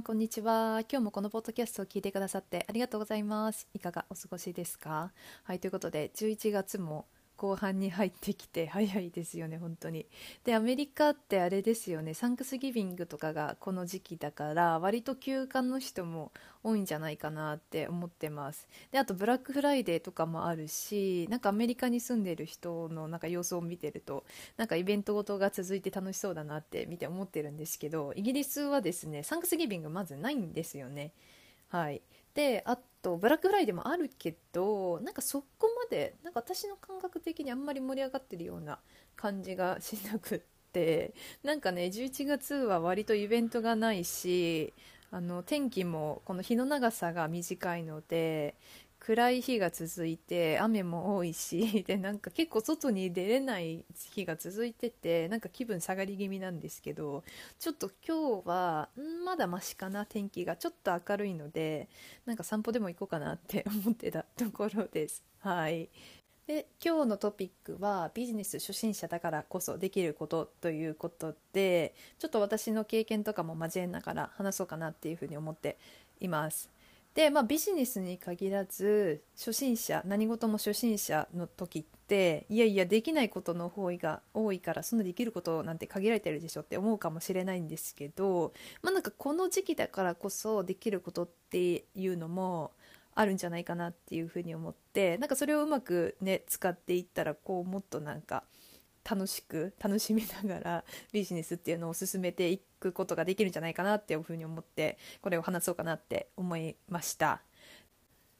んこんにちは。今日もこのポッドキャストを聞いてくださってありがとうございます。いかがお過ごしですか？はいということで11月も後半に入ってきて 早いですよね本当に。でアメリカってあれですよねサンクスギビングとかがこの時期だから割と休暇の人も多いんじゃないかなって思ってます。であとブラックフライデーとかもあるしなんかアメリカに住んでる人のなんか様子を見てるとなんかイベントごとが続いて楽しそうだなって見て思ってるんですけどイギリスはですねサンクスギビングまずないんですよね。はい。であとブラックフライデーもあるけどなんかそこまでなんか私の感覚的にあんまり盛り上がってるような感じがしなくってなんかね11月は割とイベントがないしあの天気もこの日の長さが短いので暗い日が続いて雨も多いし でなんか結構外に出れない日が続いててなんか気分下がり気味なんですけどちょっと今日はまだマシかな天気が。ちょっと明るいのでなんか散歩でも行こうかなって 思ってたところです。はい。で今日のトピックはビジネス初心者だからこそできることということでちょっと私の経験とかも交えながら話そうかなっていうふうに思っています。で、まあ、ビジネスに限らず初心者何事も初心者の時っていやいやできないことの方が多いからそんなできることなんて限られてるでしょって思うかもしれないんですけど、まあ、なんかこの時期だからこそできることっていうのもあるんじゃないかなっていうふうに思ってなんかそれをうまくね使っていったらこうもっとなんか楽しく楽しみながら ビジネスっていうのを進めていくことができるんじゃないかなっていうふうに思ってこれを話そうかなって思いました。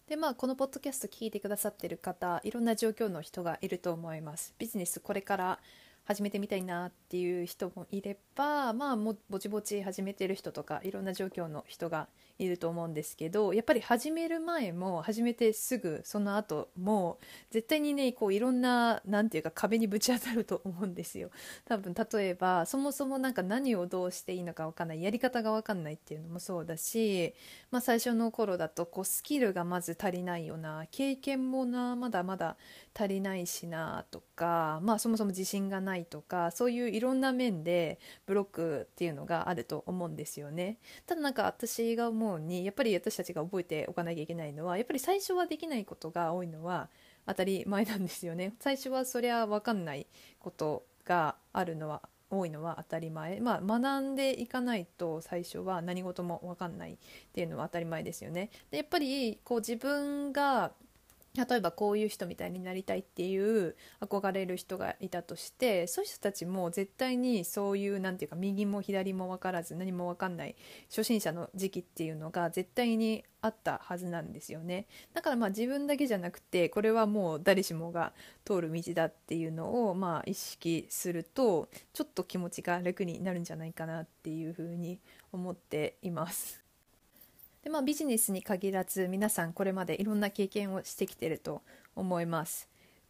でまあこのポッドキャスト聞いてくださってる方いろんな状況の人がいると思います。ビジネスこれから始めてみたいなっていう人もいればまあもぼちぼち始めてる人とかいろんな状況の人がいると思うんですけどやっぱり始める前も始めてすぐその後も絶対にねこういろんな何て言うか壁にぶち当たると思うんですよ多分例えばそもそも何か何をどうしていいのか分かんないやり方が分かんないっていうのもそうだし、まあ、最初の頃だとこうスキルがまず足りないよな経験もなまだまだ足りないしなとか、まあ、そもそも自信がないとかそういういろんな面でブロックっていうのがあると思うんですよね。ただなんか私が思うにやっぱり私たちが覚えておかなきゃいけないのはやっぱり最初はできないことが多いのは当たり前なんですよね。最初はそりゃ分かんないことがあるのは多いのは当たり前、まあ、学んでいかないと最初は何事も分かんないっていうのは当たり前ですよね。でやっぱりこう自分が例えばこういう人みたいになりたいっていう憧れる人がいたとしてそういう人たちも絶対にそういう何て言うか右も左も分からず何も分かんない初心者の時期っていうのが絶対にあったはずなんですよねだからまあ自分だけじゃなくてこれはもう誰しもが通る道だっていうのをまあ意識するとちょっと気持ちが楽になるんじゃないかなっていうふうに思っています。でまあ、ビジネスに限らず皆さんこれまでいろんな経験をしてきてると思います。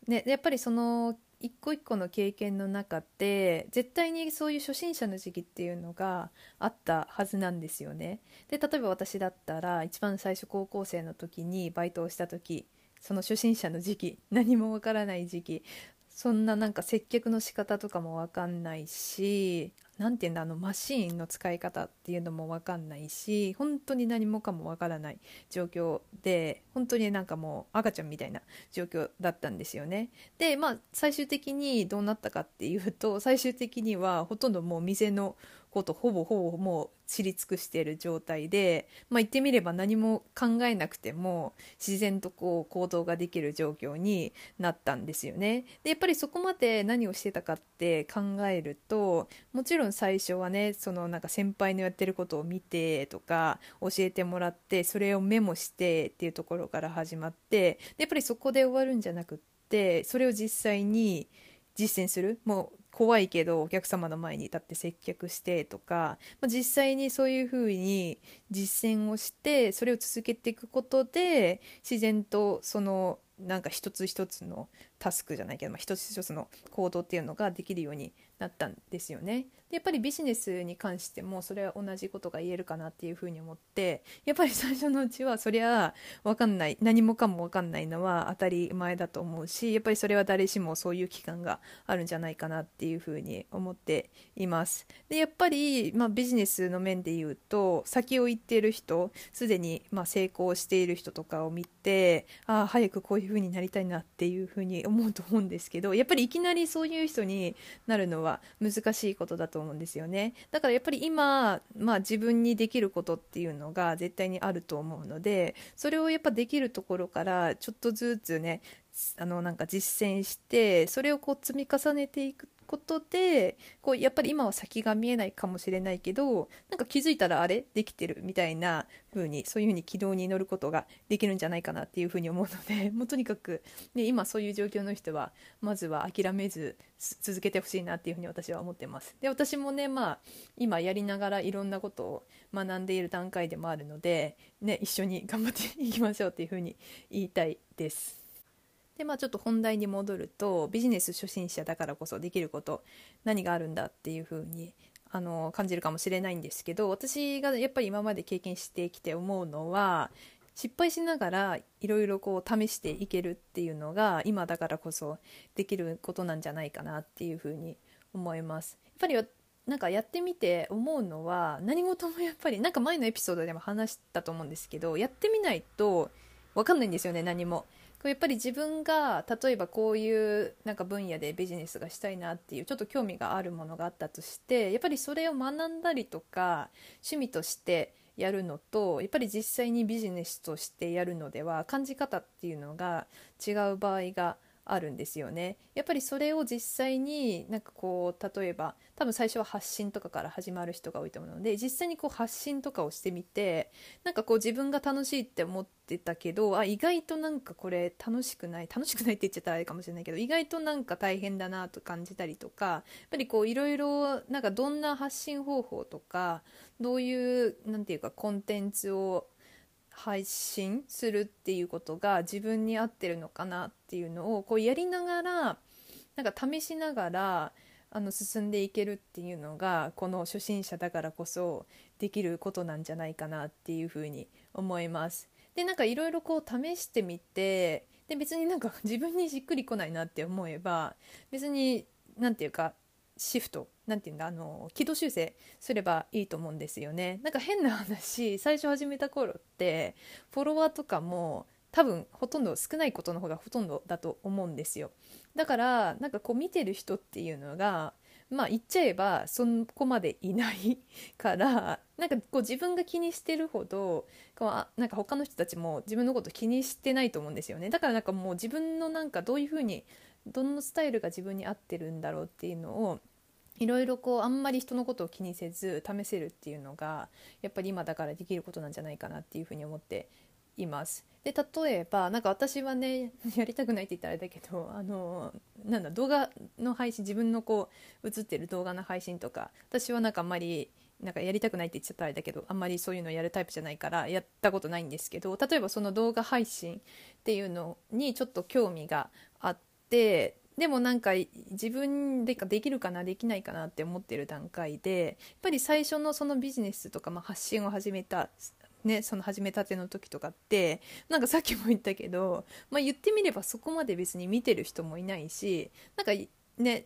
でやっぱりその一個一個の経験の中で絶対にそういう初心者の時期っていうのがあったはずなんですよね。で例えば私だったら一番最初高校生の時にバイトをした時その初心者の時期何もわからない時期そんななんか接客の仕方とかもわかんないし何て言うんだあのマシーンの使い方っていうのも分かんないし本当に何もかも分からない状況で本当になんかもう赤ちゃんみたいな状況だったんですよね。でまあ最終的にどうなったかっていうと最終的にはほとんどもう店のことほぼほぼもう知り尽くしている状態で、まあ、言ってみれば何も考えなくても自然とこう行動ができる状況になったんですよね。でやっぱりそこまで何をしてたかって考えるともちろん最初はねそのなんか先輩のやってることを見てとか教えてもらってそれをメモしてっていうところから始まってやっぱりそこで終わるんじゃなくってそれを実際に実践するもう怖いけどお客様の前に立って接客してとか、まあ、実際にそういうふうに実践をしてそれを続けていくことで自然とそのなんか一つ一つのタスクじゃないけど、まあ、一つ一つの行動っていうのができるようになったんですよね。でやっぱりビジネスに関してもそれは同じことが言えるかなっていうふうに思ってやっぱり最初のうちはそりゃ分かんない何もかも分かんないのは当たり前だと思うしやっぱりそれは誰しもそういう期間があるんじゃないかなっていうふうに思っています。でやっぱり、まあ、ビジネスの面で言うと先を行っている人すでにま成功している人とかを見てああ早くこういうふうになりたいなっていうふうに思うと思うんですけどやっぱりいきなりそういう人になるのは難しいことだと思うんですよね。だからやっぱり今、まあ、自分にできることっていうのが絶対にあると思うのでそれをやっぱできるところからちょっとずつねあのなんか実践してそれをこう積み重ねていくことでこうやっぱり今は先が見えないかもしれないけどなんか気づいたらあれできてるみたいな風にそういう風に軌道に乗ることができるんじゃないかなっていう風に思うので もうとにかく、ね、今そういう状況の人はまずは諦めず続けてほしいなっていう風に私は思ってます。で私もねまあ今やりながらいろんなことを学んでいる段階でもあるので、ね、一緒に頑張っていきましょうっていう風に言いたいです。でまあちょっと本題に戻るとビジネス初心者だからこそできること何があるんだっていう風にあの感じるかもしれないんですけど私がやっぱり今まで経験してきて思うのは失敗しながらいろいろこう試していけるっていうのが今だからこそできることなんじゃないかなっていうふうに思います。やっぱりなんかやってみて思うのは何事もやっぱりなんか前のエピソードでも話したと思うんですけどやってみないと分かんないんですよね何も。やっぱり自分が例えばこういうなんか分野でビジネスがしたいなっていうちょっと興味があるものがあったとしてやっぱりそれを学んだりとか趣味としてやるのとやっぱり実際にビジネスとしてやるのでは感じ方っていうのが違う場合があるんですよね。やっぱりそれを実際になんかこう例えば多分最初は発信とかから始まる人が多いと思うので実際にこう発信とかをしてみてなんかこう自分が楽しいって思ってたけどあ意外となんかこれ楽しくない楽しくないって言っちゃったらあれかもしれないけど意外となんか大変だなと感じたりとかやっぱりこういろいろなんかどんな発信方法とかどういう何て言うかコンテンツを配信するっていうことが自分に合ってるのかなっていうのをこうやりながらなんか試しながらあの進んでいけるっていうのがこの初心者だからこそできることなんじゃないかなっていうふうに思います。でなんかいろいろこう試してみてで別になんか自分にしっくりこないなって思えば別に何て言うかシフトなんていうんだあの軌道修正すればいいと思うんですよね。なんか変な話最初始めた頃ってフォロワーとかも多分ほとんど少ないことの方がほとんどだと思うんですよ。だからなんかこう見てる人っていうのがまあ言っちゃえばそこまでいない からなんかこう自分が気にしてるほどこうなんか他の人たちも自分のこと気にしてないと思うんですよね。だからなんかもう自分のなんかどういうふうにどのスタイルが自分に合ってるんだろうっていうのをいろいろこうあんまり人のことを気にせず試せるっていうのがやっぱり今だからできることなんじゃないかなっていうふうに思っています。で例えばなんか私はね やりたくないって言ったらあれだけどあのなんだ動画の配信自分のこう映ってる動画の配信とか私はなんかあんまりなんかやりたくないって言っちゃったらあれだけどあんまりそういうのやるタイプじゃないからやったことないんですけど例えばその動画配信っていうのにちょっと興味があってでもなんか自分でできるかなできないかなって思ってる段階でやっぱり最初のそのビジネスとか、まあ、発信を始めたね、その始めたての時とかってなんかさっきも言ったけど、まあ、言ってみればそこまで別に見てる人もいないしなんかね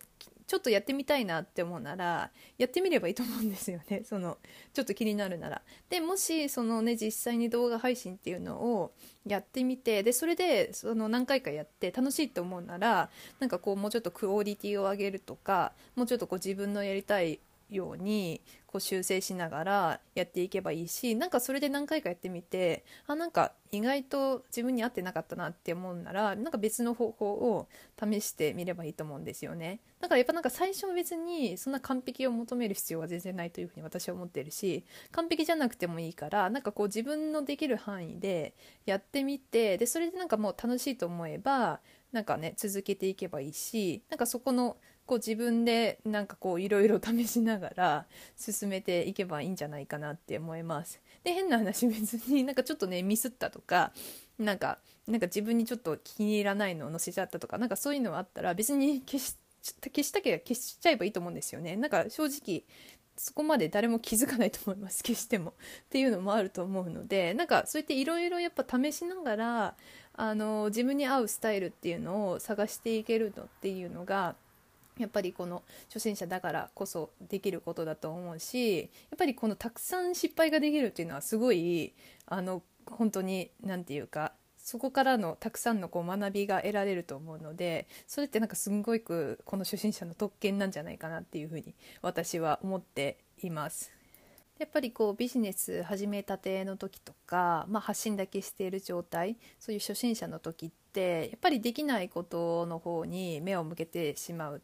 ちょっとやってみたいなって思うならやってみればいいと思うんですよね。そのちょっと気になるなら。でもしそのね実際に動画配信っていうのをやってみてでそれでその何回かやって楽しいと思うならなんかこうもうちょっとクオリティを上げるとかもうちょっとこう自分のやりたいようにこう修正しながらやっていけばいいしなんかそれで何回かやってみてあなんか意外と自分に合ってなかったなって思うならなんか別の方法を試してみればいいと思うんですよね。だからやっぱなんか最初は別にそんな完璧を求める必要は全然ないというふうに私は思ってるし完璧じゃなくてもいいからなんかこう自分のできる範囲でやってみてでそれでなんかもう楽しいと思えばなんかね続けていけばいいしなんかそこのこう自分でなんかこういろいろ試しながら進めていけばいいんじゃないかなって思います。で変な話別になんかちょっとねミスったとかなんかなんか自分にちょっと気に入らないのを載せちゃったとかなんかそういうのあったら別に消し消したければ消しちゃえばいいと思うんですよね。なんか正直そこまで誰も気づかないと思います消してもっていうのもあると思うのでなんかそうやっていろいろやっぱ試しながらあの自分に合うスタイルっていうのを探していけるのっていうのがやっぱりこの初心者だからこそできることだと思うしやっぱりこのたくさん失敗ができるっていうのはすごいあの本当に何て言うかそこからのたくさんのこう学びが得られると思うのでそれってなんかすんごくこの初心者の特権なんじゃないかなっていうふうに私は思っています。やっぱりこうビジネス始めたての時とか、まあ、発信だけしている状態そういう初心者の時ってやっぱりできないことの方に目を向けてしまう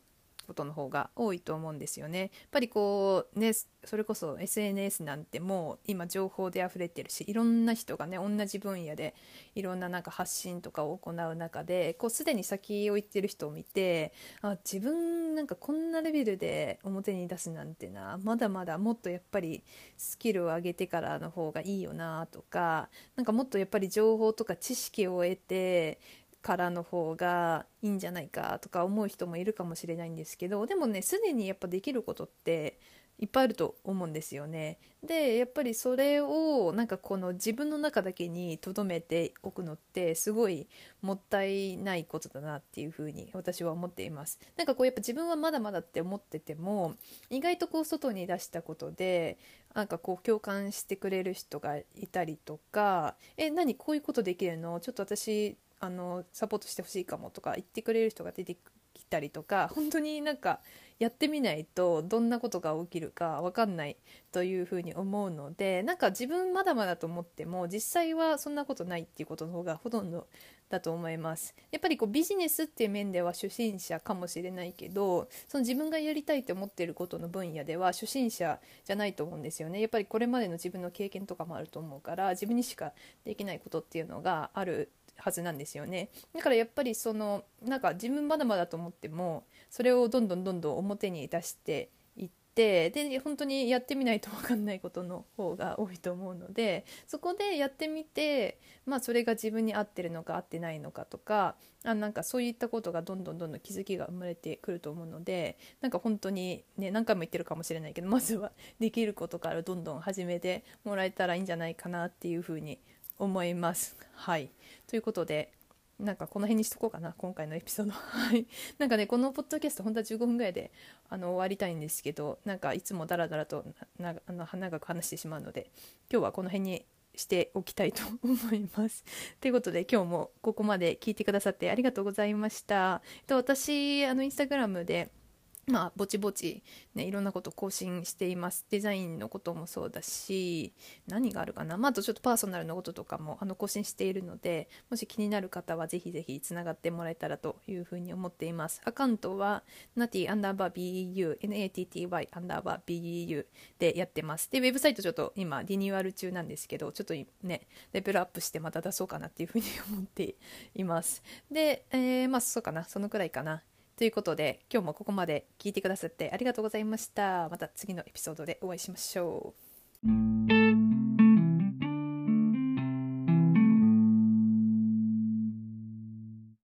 ことの方が多いと思うんですよね。やっぱりこうねそれこそ SNS なんてもう今情報で溢れてるしいろんな人がね同じ分野でいろんななんか発信とかを行う中でこうすでに先を行ってる人を見てあ自分なんかこんなレベルで表に出すなんてなまだまだもっとやっぱりスキルを上げてからの方がいいよなとかなんかもっとやっぱり情報とか知識を得てからの方がいいんじゃないかとか思う人もいるかもしれないんですけどでもねすでにやっぱできることっていっぱいあると思うんですよね。でやっぱりそれをなんかこの自分の中だけに留めておくのってすごいもったいないことだなっていうふうに私は思っています。なんかこうやっぱ自分はまだまだって思ってても意外とこう外に出したことでなんかこう共感してくれる人がいたりとか「え何？こういうことできるのちょっと私あのサポートしてほしいかもとか言ってくれる人が出てきたりとか本当になんかやってみないとどんなことが起きるか分かんないというふうに思うのでなんか自分まだまだと思っても実際はそんなことないっていうことの方がほとんどだと思います。やっぱりこうビジネスっていう面では初心者かもしれないけどその自分がやりたいと思っていることの分野では初心者じゃないと思うんですよね。やっぱりこれまでの自分の経験とかもあると思うから自分にしかできないことっていうのがあるはずなんですよね。だからやっぱりそのなんか自分まだまだと思ってもそれをどんどんどんどん表に出していってで本当にやってみないと分かんないことの方が多いと思うのでそこでやってみてまあそれが自分に合ってるのか合ってないのかとかあなんかそういったことがどんどんどんどん気づきが生まれてくると思うのでなんか本当にね何回も言ってるかもしれないけどまずはできることからどんどん始めてもらえたらいいんじゃないかなっていうふうに思います。はいということでなんかこの辺にしとこうかな今回のエピソード はいなんかねこのポッドキャスト本当は15分ぐらいであの終わりたいんですけどなんかいつもダラダラとなあの長く話してしまうので今日はこの辺にしておきたいと思います。ということで今日もここまで聞いてくださってありがとうございました。と私あのインスタグラムでまあ、ぼちぼち、ね、いろんなこと更新しています。デザインのこともそうだし、何があるかな。まあ、あとちょっとパーソナルのこととかもあの更新しているので、もし気になる方はぜひぜひつながってもらえたらというふうに思っています。アカウントは、ナティアンダーバー BEU、NATTY アンダーバー BEU でやってます。で、ウェブサイトちょっと今リニューアル中なんですけど、ちょっとね、レベルアップしてまた出そうかなっていうふうに思っています。で、えー、まあ、そうかな。そのくらいかな。ということで今日もここまで聞いてくださってありがとうございました。また次のエピソードでお会いしましょう。